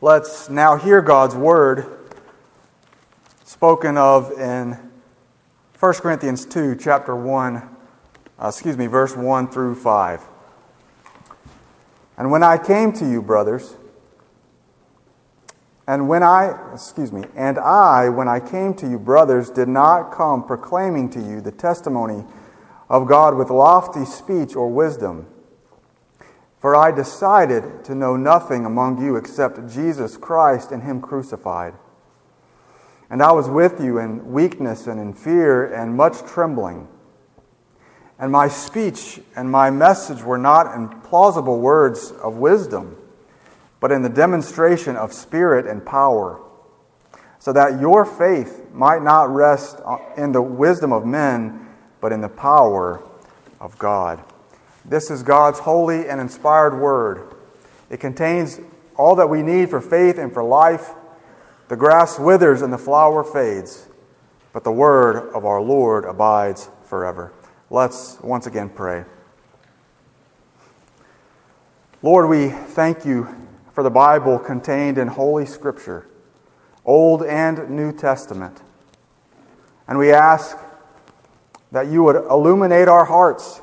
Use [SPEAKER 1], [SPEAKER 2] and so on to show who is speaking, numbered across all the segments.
[SPEAKER 1] Let's now hear God's word spoken of in 1 Corinthians 2, chapter 1, uh, excuse me, verse 1 through 5. And when I came to you, brothers, and when I, excuse me, and I, when I came to you, brothers, did not come proclaiming to you the testimony of God with lofty speech or wisdom for I decided to know nothing among you except Jesus Christ and Him crucified. And I was with you in weakness and in fear and much trembling. And my speech and my message were not in plausible words of wisdom, but in the demonstration of spirit and power, so that your faith might not rest in the wisdom of men, but in the power of God. This is God's holy and inspired word. It contains all that we need for faith and for life. The grass withers and the flower fades, but the word of our Lord abides forever. Let's once again pray. Lord, we thank you for the Bible contained in Holy Scripture, Old and New Testament. And we ask that you would illuminate our hearts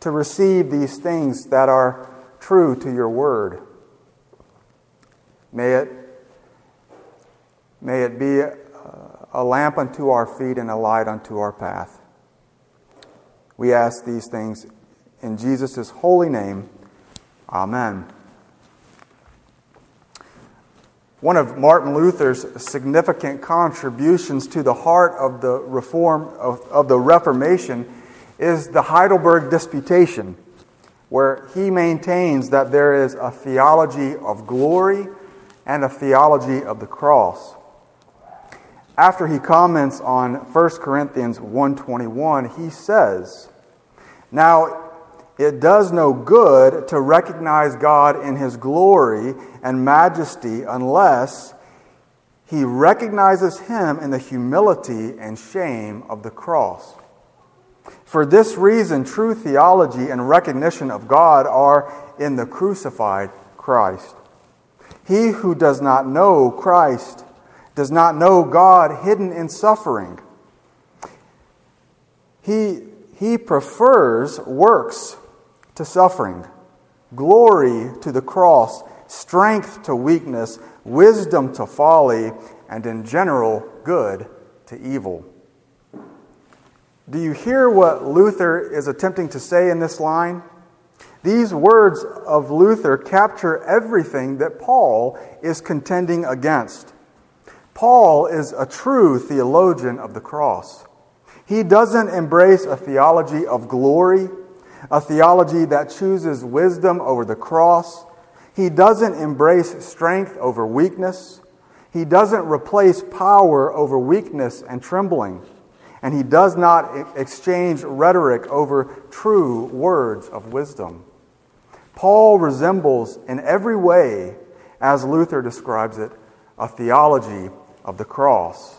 [SPEAKER 1] to receive these things that are true to your word. May it, may it be a, lamp unto our feet and a light unto our path. We ask these things in Jesus' holy name. Amen. One of Martin Luther's significant contributions to the heart of the reform of, of the Reformation is the Heidelberg Disputation, where he maintains that there is a theology of glory and a theology of the cross. After he comments on 1 Corinthians 1:21, he says, "Now it does no good to recognize God in his glory and majesty unless he recognizes him in the humility and shame of the cross." For this reason, true theology and recognition of God are in the crucified Christ. He who does not know Christ does not know God hidden in suffering. He, he prefers works to suffering, glory to the cross, strength to weakness, wisdom to folly, and in general, good to evil. Do you hear what Luther is attempting to say in this line? These words of Luther capture everything that Paul is contending against. Paul is a true theologian of the cross. He doesn't embrace a theology of glory, a theology that chooses wisdom over the cross. He doesn't embrace strength over weakness. He doesn't replace power over weakness and trembling and he does not exchange rhetoric over true words of wisdom. Paul resembles, in every way, as Luther describes it, a theology of the cross.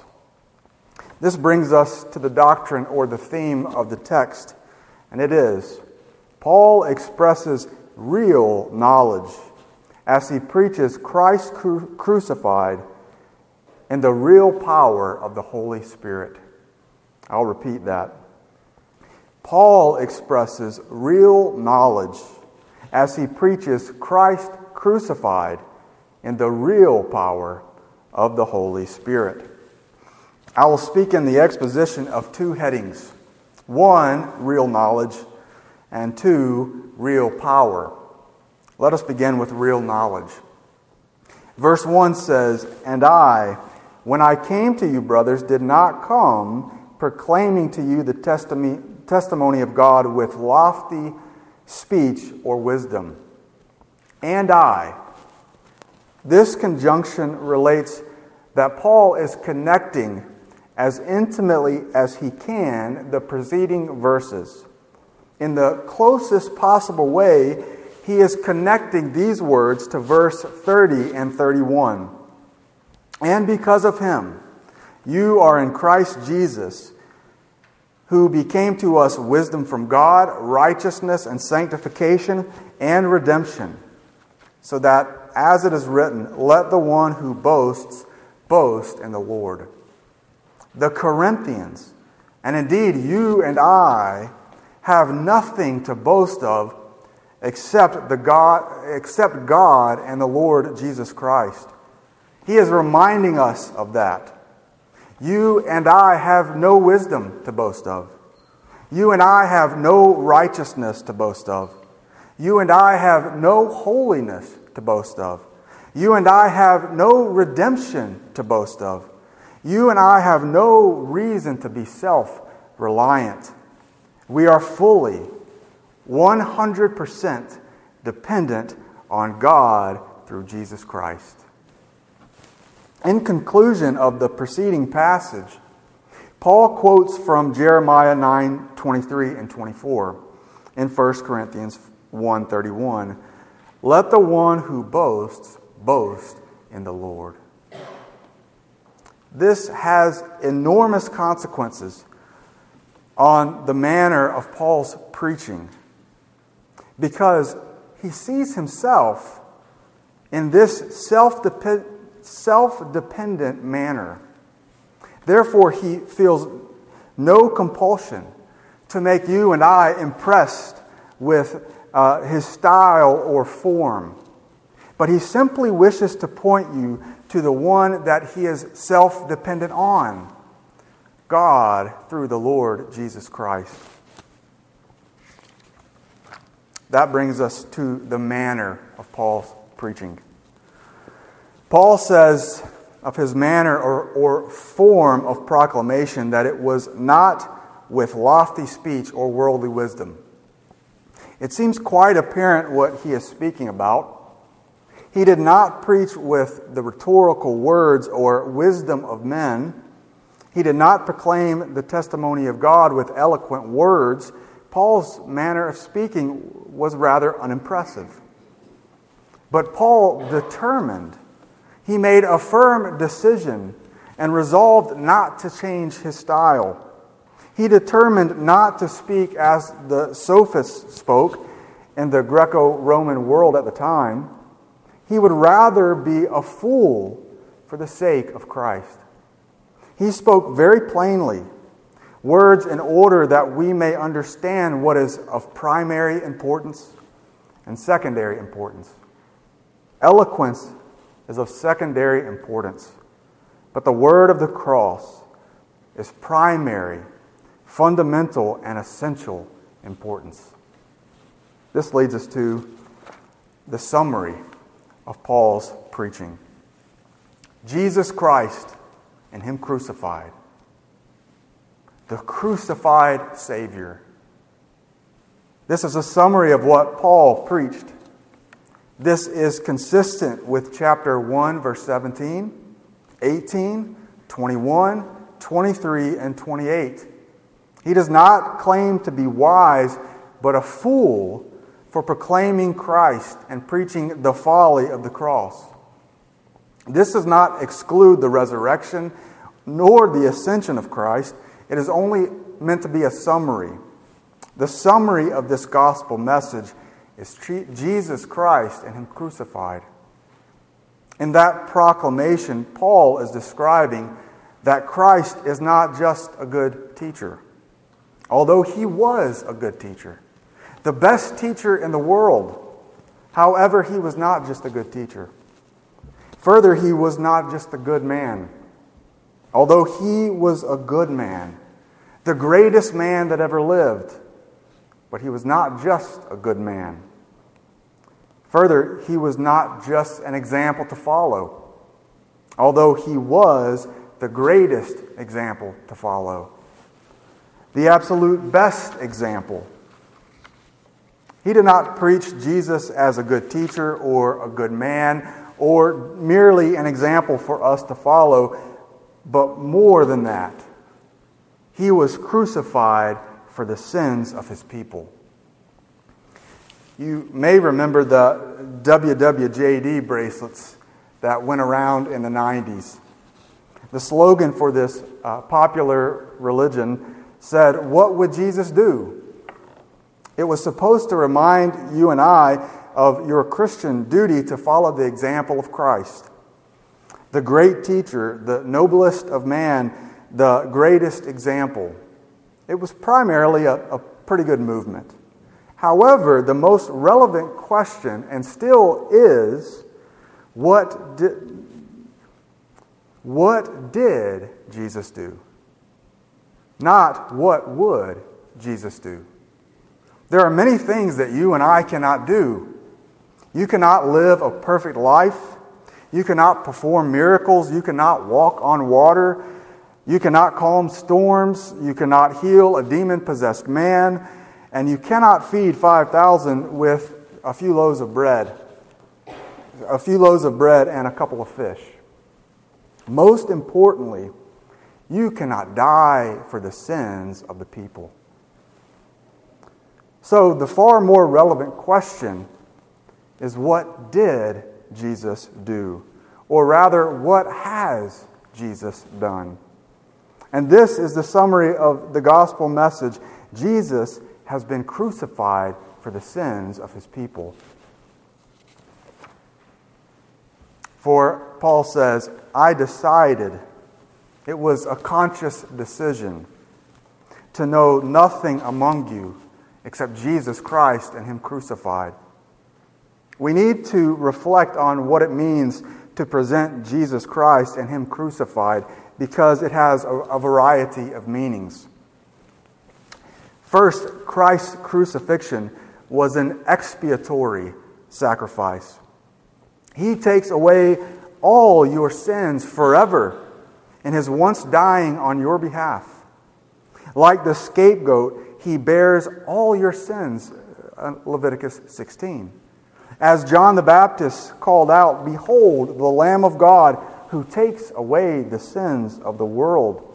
[SPEAKER 1] This brings us to the doctrine or the theme of the text, and it is Paul expresses real knowledge as he preaches Christ cru- crucified and the real power of the Holy Spirit. I'll repeat that. Paul expresses real knowledge as he preaches Christ crucified in the real power of the Holy Spirit. I will speak in the exposition of two headings one, real knowledge, and two, real power. Let us begin with real knowledge. Verse 1 says, And I, when I came to you, brothers, did not come proclaiming to you the testimony of God with lofty speech or wisdom. And I. This conjunction relates that Paul is connecting as intimately as he can the preceding verses. In the closest possible way, he is connecting these words to verse 30 and 31. And because of him, you are in Christ Jesus, who became to us wisdom from God, righteousness and sanctification and redemption, so that as it is written, let the one who boasts boast in the Lord. The Corinthians, and indeed you and I, have nothing to boast of except, the God, except God and the Lord Jesus Christ. He is reminding us of that. You and I have no wisdom to boast of. You and I have no righteousness to boast of. You and I have no holiness to boast of. You and I have no redemption to boast of. You and I have no reason to be self reliant. We are fully, 100% dependent on God through Jesus Christ. In conclusion of the preceding passage, Paul quotes from Jeremiah 9 23 and 24 in 1 Corinthians 1 31. Let the one who boasts boast in the Lord. This has enormous consequences on the manner of Paul's preaching because he sees himself in this self dependent manner. Therefore, he feels no compulsion to make you and I impressed with uh, his style or form. But he simply wishes to point you to the one that he is self dependent on God through the Lord Jesus Christ. That brings us to the manner of Paul's preaching. Paul says of his manner or, or form of proclamation that it was not with lofty speech or worldly wisdom. It seems quite apparent what he is speaking about. He did not preach with the rhetorical words or wisdom of men. He did not proclaim the testimony of God with eloquent words. Paul's manner of speaking was rather unimpressive. But Paul determined, he made a firm decision and resolved not to change his style. He determined not to speak as the sophists spoke in the Greco Roman world at the time. He would rather be a fool for the sake of Christ. He spoke very plainly, words in order that we may understand what is of primary importance and secondary importance. Eloquence is of secondary importance, but the word of the cross is primary fundamental and essential importance. This leads us to the summary of Paul's preaching Jesus Christ and Him crucified, the crucified Savior. This is a summary of what Paul preached. This is consistent with chapter 1, verse 17, 18, 21, 23, and 28 he does not claim to be wise, but a fool for proclaiming Christ and preaching the folly of the cross. This does not exclude the resurrection nor the ascension of Christ. It is only meant to be a summary. The summary of this gospel message is Jesus Christ and Him crucified. In that proclamation, Paul is describing that Christ is not just a good teacher although he was a good teacher, the best teacher in the world. However, he was not just a good teacher. Further, he was not just a good man. Although he was a good man, the greatest man that ever lived, but he was not just a good man. Further, he was not just an example to follow, although he was the greatest example to follow the absolute best example. He did not preach Jesus as a good teacher or a good man or merely an example for us to follow, but more than that. He was crucified for the sins of his people. You may remember the WWJD bracelets that went around in the 90s. The slogan for this uh, popular religion said, What would Jesus do? It was supposed to remind you and I of your Christian duty to follow the example of Christ. The great teacher, the noblest of man, the greatest example. It was primarily a, a pretty good movement. However, the most relevant question, and still is, what did, what did Jesus do? Not what would Jesus do? There are many things that you and I cannot do. You cannot live a perfect life. You cannot perform miracles. You cannot walk on water. You cannot calm storms. You cannot heal a demon possessed man. And you cannot feed 5,000 with a few loaves of bread. A few loaves of bread and a couple of fish. Most importantly, you cannot die for the sins of the people. So, the far more relevant question is what did Jesus do? Or rather, what has Jesus done? And this is the summary of the gospel message Jesus has been crucified for the sins of his people. For Paul says, I decided, it was a conscious decision, to know nothing among you except Jesus Christ and Him crucified. We need to reflect on what it means to present Jesus Christ and Him crucified because it has a, variety of meanings. First, Christ's crucifixion was an expiatory sacrifice. He takes away all your sins forever in his once dying on your behalf. Like the scapegoat, he bears all your sins, uh, Leviticus 16. As John the Baptist called out, Behold, the Lamb of God who takes away the sins of the world.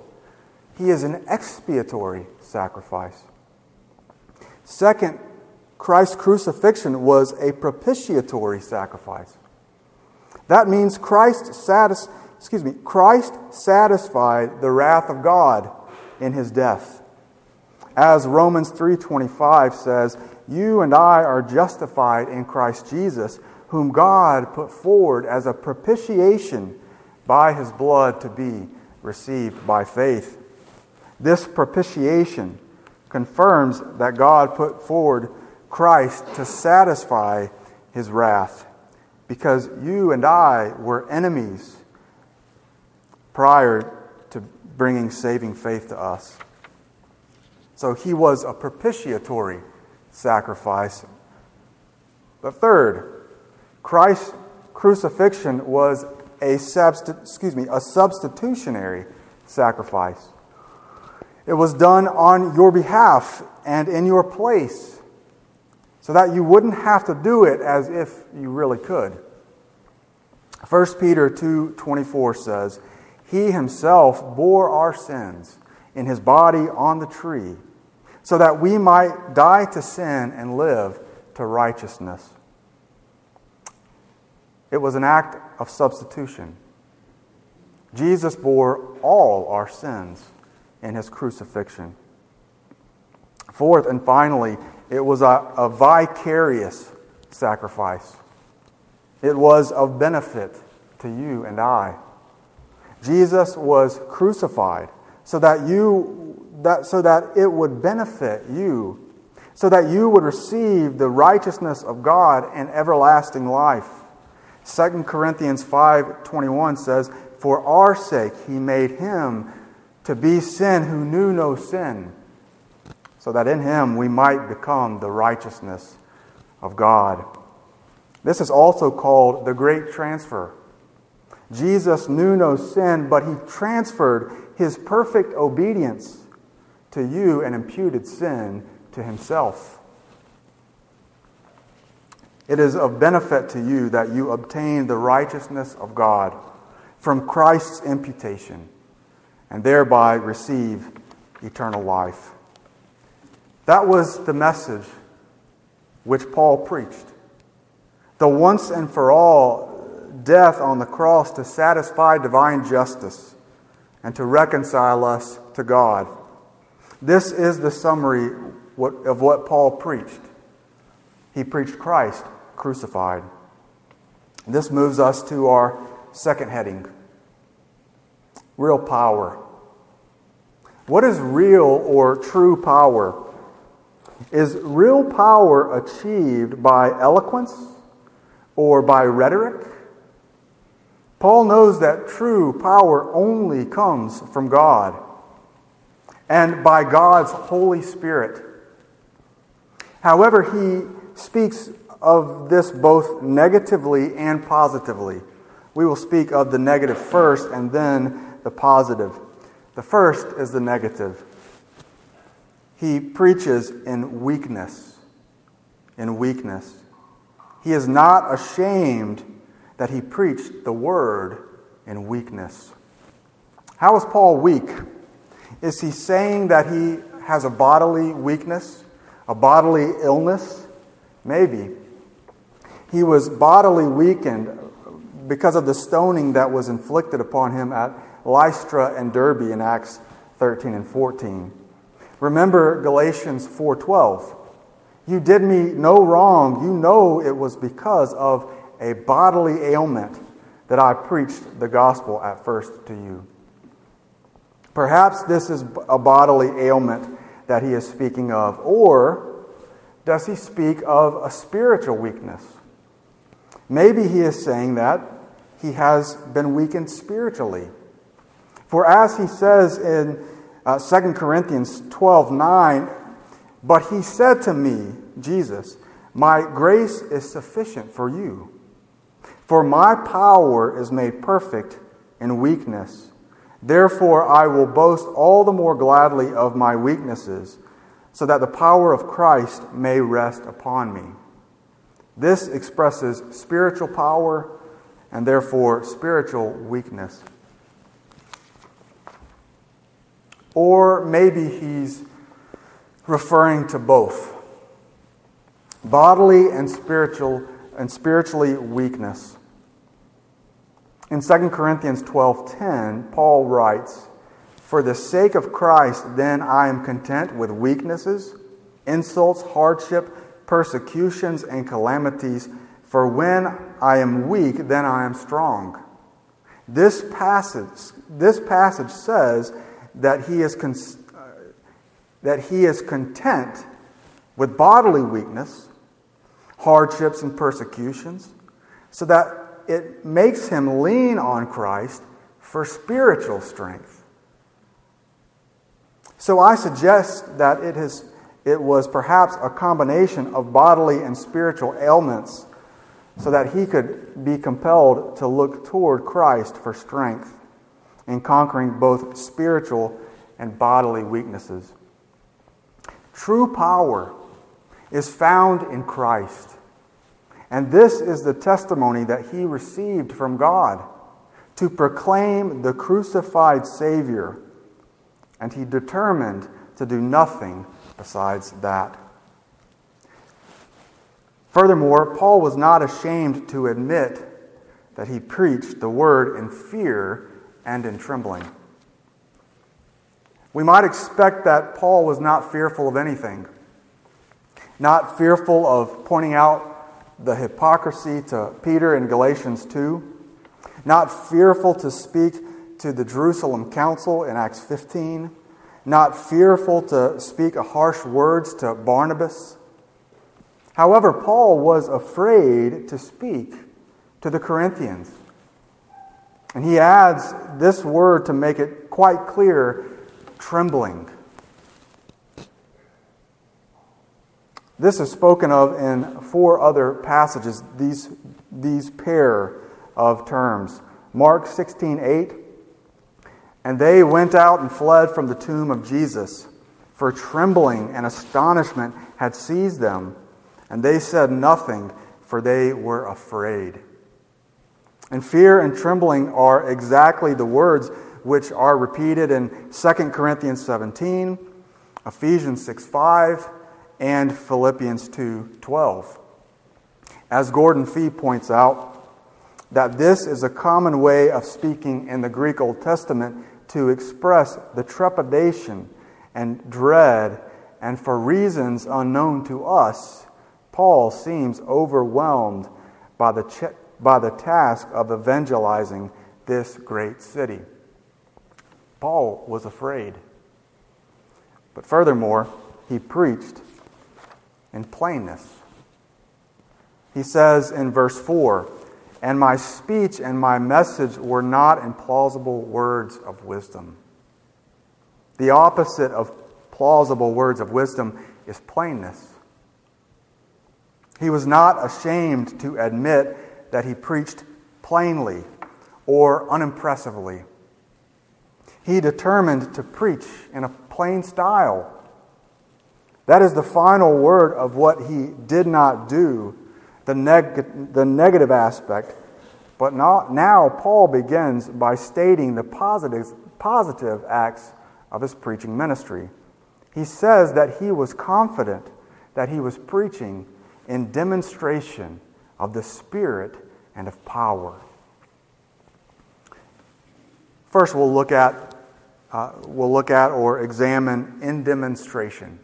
[SPEAKER 1] He is an expiatory sacrifice. Second, Christ's crucifixion was a propitiatory sacrifice. That means Christ satis- excuse me, Christ satisfied the wrath of God in his death. As Romans 3:25 says, you and I are justified in Christ Jesus, whom God put forward as a propitiation by his blood to be received by faith. This propitiation confirms that God put forward Christ to satisfy his wrath because you and I were enemies prior to bringing saving faith to us. So he was a propitiatory sacrifice. But third, Christ's crucifixion was a substi- excuse me, a substitutionary sacrifice. It was done on your behalf and in your place so that you wouldn't have to do it as if you really could. 1 Peter 2:24 says, "He himself bore our sins in his body on the tree, so that we might die to sin and live to righteousness." It was an act of substitution. Jesus bore all our sins in his crucifixion. Fourth and finally, it was a, a vicarious sacrifice. It was of benefit to you and I. Jesus was crucified so that you that so that it would benefit you so that you would receive the righteousness of God and everlasting life. 2 Corinthians 5:21 says, "For our sake he made him to be sin who knew no sin." so that in him we might become the righteousness of God. This is also called the great transfer. Jesus knew no sin, but he transferred his perfect obedience to you and imputed sin to himself. It is of benefit to you that you obtain the righteousness of God from Christ's imputation and thereby receive eternal life. That was the message which Paul preached. The once and for all death on the cross to satisfy divine justice and to reconcile us to God. This is the summary of what Paul preached. He preached Christ crucified. This moves us to our second heading real power. What is real or true power? Is real power achieved by eloquence or by rhetoric? Paul knows that true power only comes from God and by God's Holy Spirit. However, he speaks of this both negatively and positively. We will speak of the negative first and then the positive. The first is the negative. He preaches in weakness. In weakness. He is not ashamed that he preached the word in weakness. How is Paul weak? Is he saying that he has a bodily weakness, a bodily illness? Maybe. He was bodily weakened because of the stoning that was inflicted upon him at Lystra and Derbe in Acts 13 and 14. Remember Galatians 4:12. You did me no wrong. You know it was because of a bodily ailment that I preached the gospel at first to you. Perhaps this is a bodily ailment that he is speaking of, or does he speak of a spiritual weakness? Maybe he is saying that he has been weakened spiritually. For as he says in uh, 2 Corinthians 12 9, but he said to me, Jesus, My grace is sufficient for you, for my power is made perfect in weakness. Therefore, I will boast all the more gladly of my weaknesses, so that the power of Christ may rest upon me. This expresses spiritual power and therefore spiritual weakness. Or maybe he's referring to both bodily and spiritual and spiritually weakness. In 2 Corinthians 12:10, Paul writes, "For the sake of Christ, then I am content with weaknesses, insults, hardship, persecutions, and calamities, for when I am weak, then I am strong." This passage, this passage says that he is, con- uh, that he is content with bodily weakness, hardships, and persecutions, so that it makes him lean on Christ for spiritual strength. So I suggest that it, has, it was perhaps a combination of bodily and spiritual ailments so that he could be compelled to look toward Christ for strength in conquering both spiritual and bodily weaknesses. True power is found in Christ. And this is the testimony that he received from God to proclaim the crucified Savior. And he determined to do nothing besides that. Furthermore, Paul was not ashamed to admit that he preached the word in fear and in trembling. We might expect that Paul was not fearful of anything, not fearful of pointing out the hypocrisy to Peter in Galatians 2, not fearful to speak to the Jerusalem council in Acts 15, not fearful to speak harsh words to Barnabas. However, Paul was afraid to speak to the Corinthians. And he adds this word to make it quite clear trembling. This is spoken of in four other passages, these, these pair of terms. Mark 16 8. And they went out and fled from the tomb of Jesus, for trembling and astonishment had seized them, and they said nothing, for they were afraid. And fear and trembling are exactly the words which are repeated in 2 Corinthians 17, Ephesians 6 5, and Philippians 2 12. As Gordon Fee points out, that this is a common way of speaking in the Greek Old Testament to express the trepidation and dread, and for reasons unknown to us, Paul seems overwhelmed by the, by the task of evangelizing this great city. Paul was afraid. But furthermore, he preached in plainness. He says in verse 4 And my speech and my message were not in plausible words of wisdom. The opposite of plausible words of wisdom is plainness. He was not ashamed to admit that he preached plainly or unimpressively. He determined to preach in a plain style. That is the final word of what he did not do, the, neg- the negative aspect. But not, now Paul begins by stating the positive, positive acts of his preaching ministry. He says that he was confident that he was preaching in demonstration of the Spirit and of power. First, we'll look at uh, we'll look at or examine in demonstration.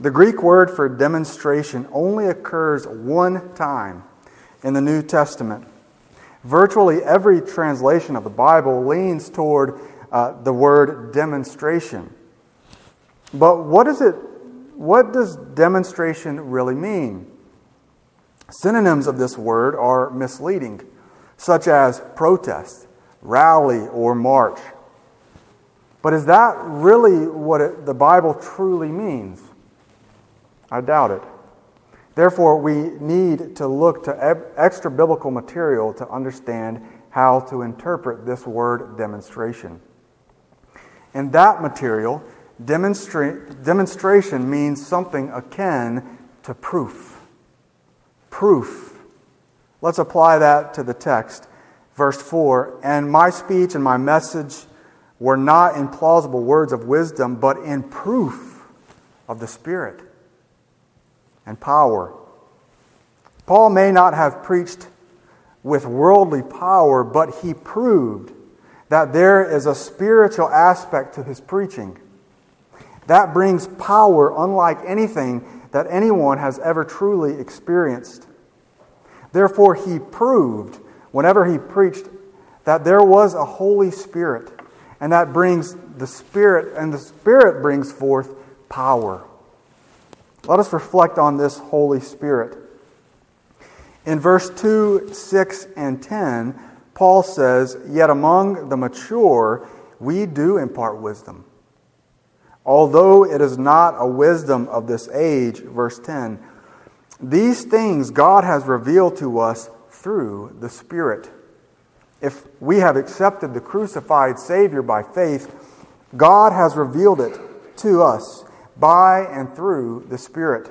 [SPEAKER 1] The Greek word for demonstration only occurs one time in the New Testament. Virtually every translation of the Bible leans toward uh, the word demonstration. But what, is it, what does demonstration really mean? Synonyms of this word are misleading, such as protest, rally, or march. But is that really what it, the Bible truly means? I doubt it. Therefore, we need to look to extra biblical material to understand how to interpret this word demonstration. In that material, demonstra- demonstration means something akin to proof. Proof. Let's apply that to the text. Verse 4 And my speech and my message were not in plausible words of wisdom, but in proof of the Spirit and power. Paul may not have preached with worldly power, but he proved that there is a spiritual aspect to his preaching. That brings power unlike anything that anyone has ever truly experienced. Therefore, he proved, whenever he preached, that there was a Holy Spirit and that brings the Spirit, and the Spirit brings forth power. Let us reflect on this Holy Spirit. In verse 2, 6, and 10, Paul says, Yet among the mature, we do impart wisdom. Although it is not a wisdom of this age, verse 10, these things God has revealed to us through the Spirit. If we have accepted the crucified Savior by faith, God has revealed it to us by and through the Spirit.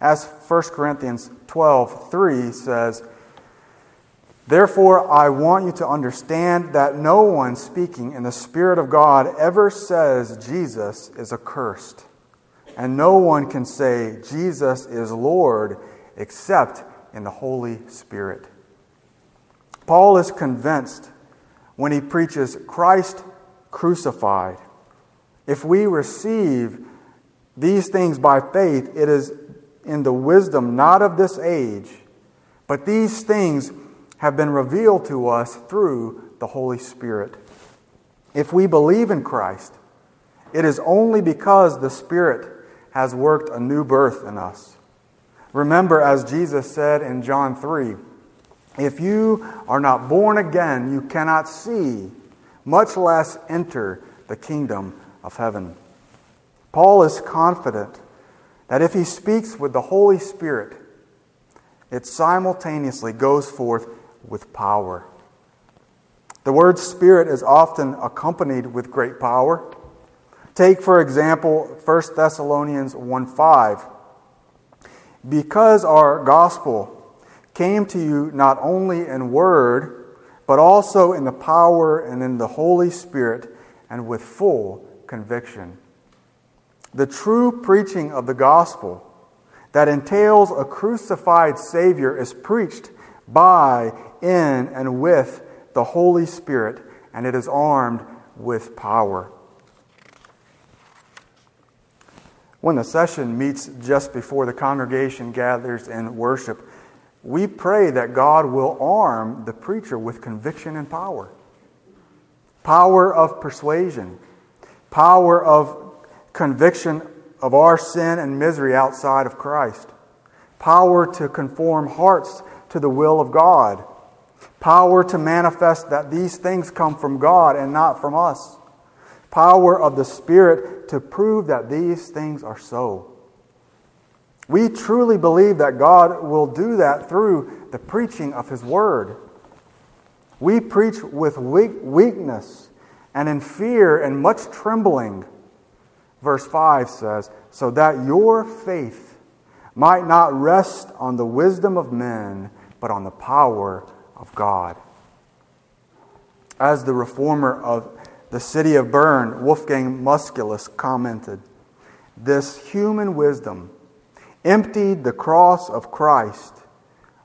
[SPEAKER 1] As 1 Corinthians 12 3 says, Therefore, I want you to understand that no one speaking in the Spirit of God ever says Jesus is accursed. And no one can say Jesus is Lord except in the Holy Spirit. Paul is convinced when he preaches Christ crucified. If we receive these things by faith, it is in the wisdom not of this age, but these things have been revealed to us through the Holy Spirit. If we believe in Christ, it is only because the Spirit has worked a new birth in us. Remember, as Jesus said in John 3, if you are not born again, you cannot see, much less enter the kingdom of heaven. Paul is confident that if he speaks with the Holy Spirit, it simultaneously goes forth with power. The word spirit is often accompanied with great power. Take, for example, 1 Thessalonians 1 5. Because our gospel came to you not only in word, but also in the power and in the Holy Spirit and with full conviction. The true preaching of the gospel that entails a crucified Savior is preached by, in, and with the Holy Spirit, and it is armed with power. When the session meets just before the congregation gathers in worship, we pray that God will arm the preacher with conviction and power. Power of persuasion, power of conviction of our sin and misery outside of Christ, power to conform hearts to the will of God, power to manifest that these things come from God and not from us, power of the Spirit to prove that these things are so. We truly believe that God will do that through the preaching of His Word. We preach with weakness and in fear and much trembling. Verse 5 says, So that your faith might not rest on the wisdom of men, but on the power of God. As the reformer of the city of Bern, Wolfgang Musculus, commented, This human wisdom emptied the cross of Christ,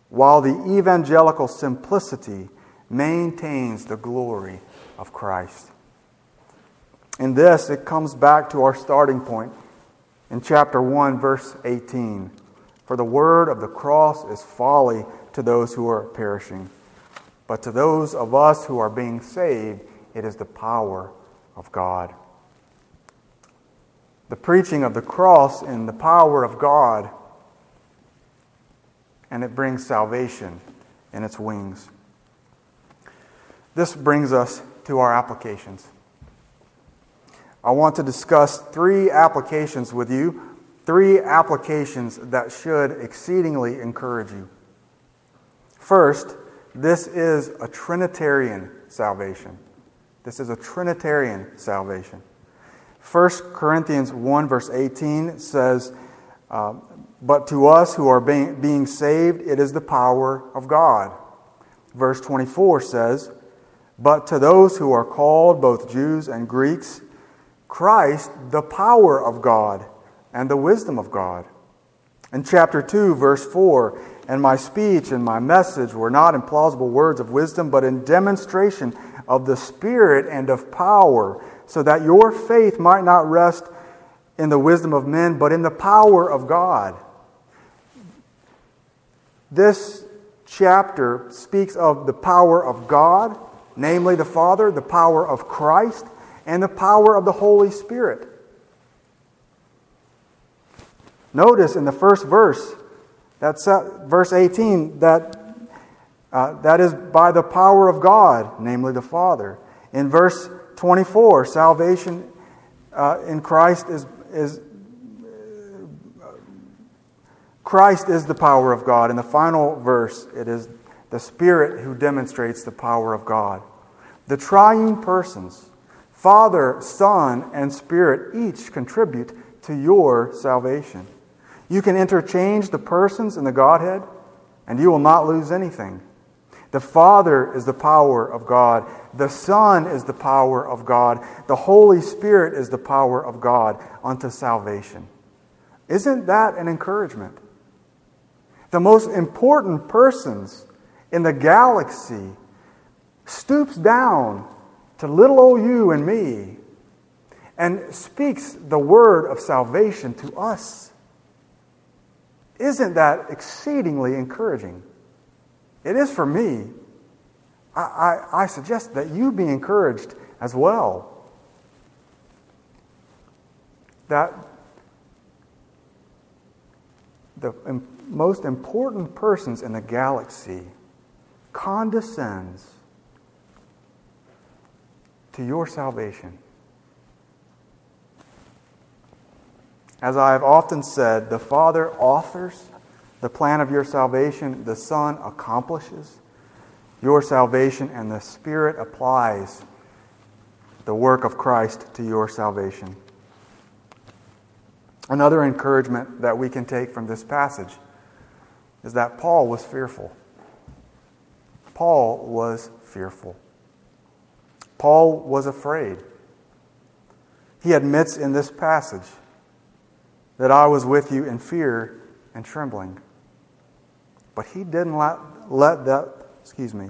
[SPEAKER 1] while the evangelical simplicity maintains the glory of Christ. In this, it comes back to our starting point in chapter 1, verse 18. For the word of the cross is folly to those who are perishing, but to those of us who are being saved, it is the power of God. The preaching of the cross and the power of God, and it brings salvation in its wings. This brings us to our applications. I want to discuss three applications with you, three applications that should exceedingly encourage you. First, this is a Trinitarian salvation. This is a Trinitarian salvation. 1 Corinthians 1, verse 18 says, uh, But to us who are being, being saved, it is the power of God. Verse 24 says, But to those who are called, both Jews and Greeks, Christ, the power of God and the wisdom of God. In chapter 2, verse 4, and my speech and my message were not in plausible words of wisdom, but in demonstration of the Spirit and of power, so that your faith might not rest in the wisdom of men, but in the power of God. This chapter speaks of the power of God, namely the Father, the power of Christ, and the power of the Holy Spirit. Notice in the first verse, that's verse 18, that, uh, that is by the power of God, namely the Father. In verse 24, salvation uh, in Christ is, is Christ is the power of God. In the final verse, it is the Spirit who demonstrates the power of God. The triune persons, Father, Son, and Spirit, each contribute to your salvation. You can interchange the persons in the Godhead, and you will not lose anything. The Father is the power of God. The Son is the power of God. The Holy Spirit is the power of God unto salvation. Isn't that an encouragement? The most important persons in the galaxy stoops down to little old you and me and speaks the word of salvation to us. Isn't that exceedingly encouraging? It is for me. I, I, I suggest that you be encouraged as well. That the most important persons in the galaxy condescends to your salvation. As I have often said, the Father authors the plan of your salvation, the Son accomplishes your salvation, and the Spirit applies the work of Christ to your salvation. Another encouragement that we can take from this passage is that Paul was fearful. Paul was fearful. Paul was afraid. He admits in this passage that I was with you in fear and trembling. But he didn't let, let that, excuse me,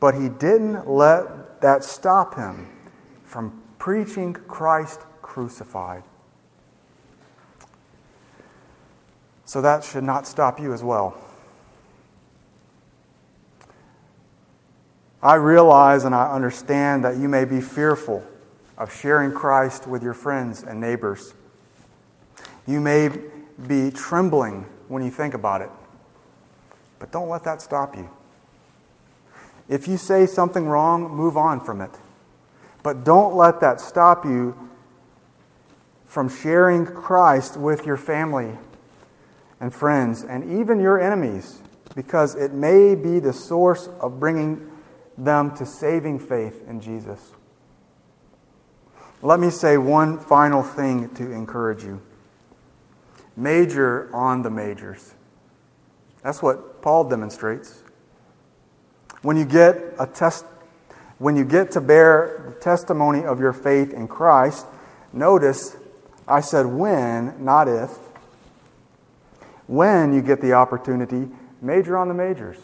[SPEAKER 1] but he didn't let that stop him from preaching Christ crucified. So that should not stop you as well. I realize and I understand that you may be fearful of sharing Christ with your friends and neighbors. You may be trembling when you think about it, but don't let that stop you. If you say something wrong, move on from it. But don't let that stop you from sharing Christ with your family and friends and even your enemies because it may be the source of bringing them to saving faith in Jesus. Let me say one final thing to encourage you major on the majors. That's what Paul demonstrates. When you get a test when you get to bear the testimony of your faith in Christ, notice I said when, not if. When you get the opportunity, major on the majors.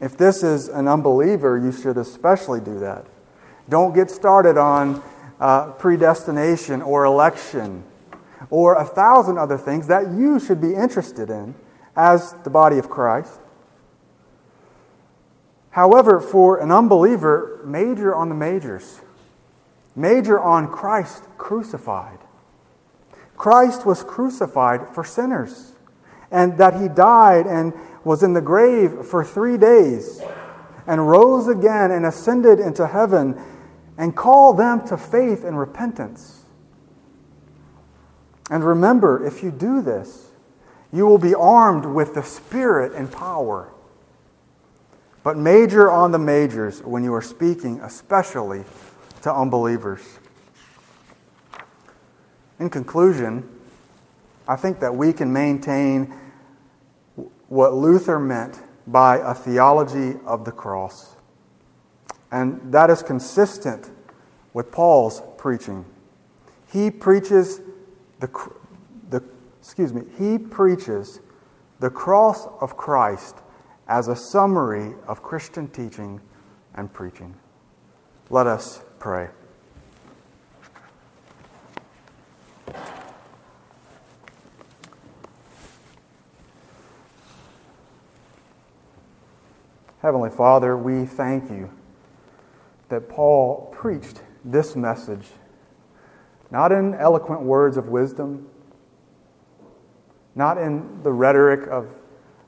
[SPEAKER 1] If this is an unbeliever, you should especially do that. Don't get started on uh, predestination or election or a thousand other things that you should be interested in as the body of Christ. However, for an unbeliever, major on the majors. Major on Christ crucified. Christ was crucified for sinners, and that he died and was in the grave for three days, and rose again and ascended into heaven, and called them to faith and repentance. And remember, if you do this, you will be armed with the Spirit and power but major on the majors when you are speaking, especially to unbelievers. In conclusion, I think that we can maintain what Luther meant by a theology of the cross. And that is consistent with Paul's preaching. He preaches the, the excuse me, he preaches the cross of Christ as a summary of Christian teaching and preaching. Let us pray. Heavenly Father, we thank you that Paul preached this message, not in eloquent words of wisdom, not in the rhetoric of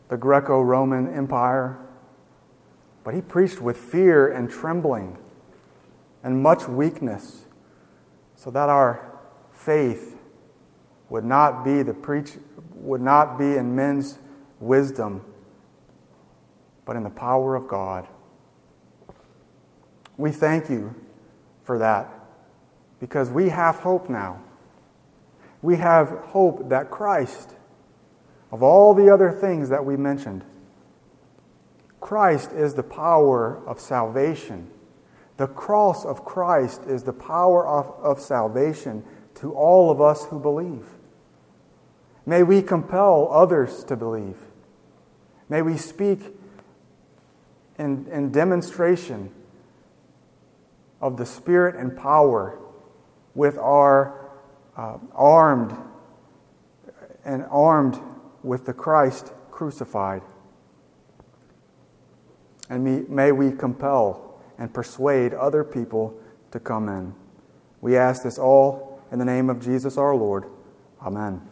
[SPEAKER 1] the Greco Roman Empire. But he preached with fear and trembling and much weakness so that our faith would not be the preach would not be in men's wisdom but in the power of God. We thank you for that because we have hope now. We have hope that Christ of all the other things that we mentioned, Christ is the power of salvation. The cross of Christ is the power of, of salvation to all of us who believe. May we compel others to believe. May we speak in, in demonstration of the Spirit and power with our uh, armed and armed with the Christ crucified. And may we compel and persuade other people to come in. We ask this all in the name of Jesus our Lord. Amen.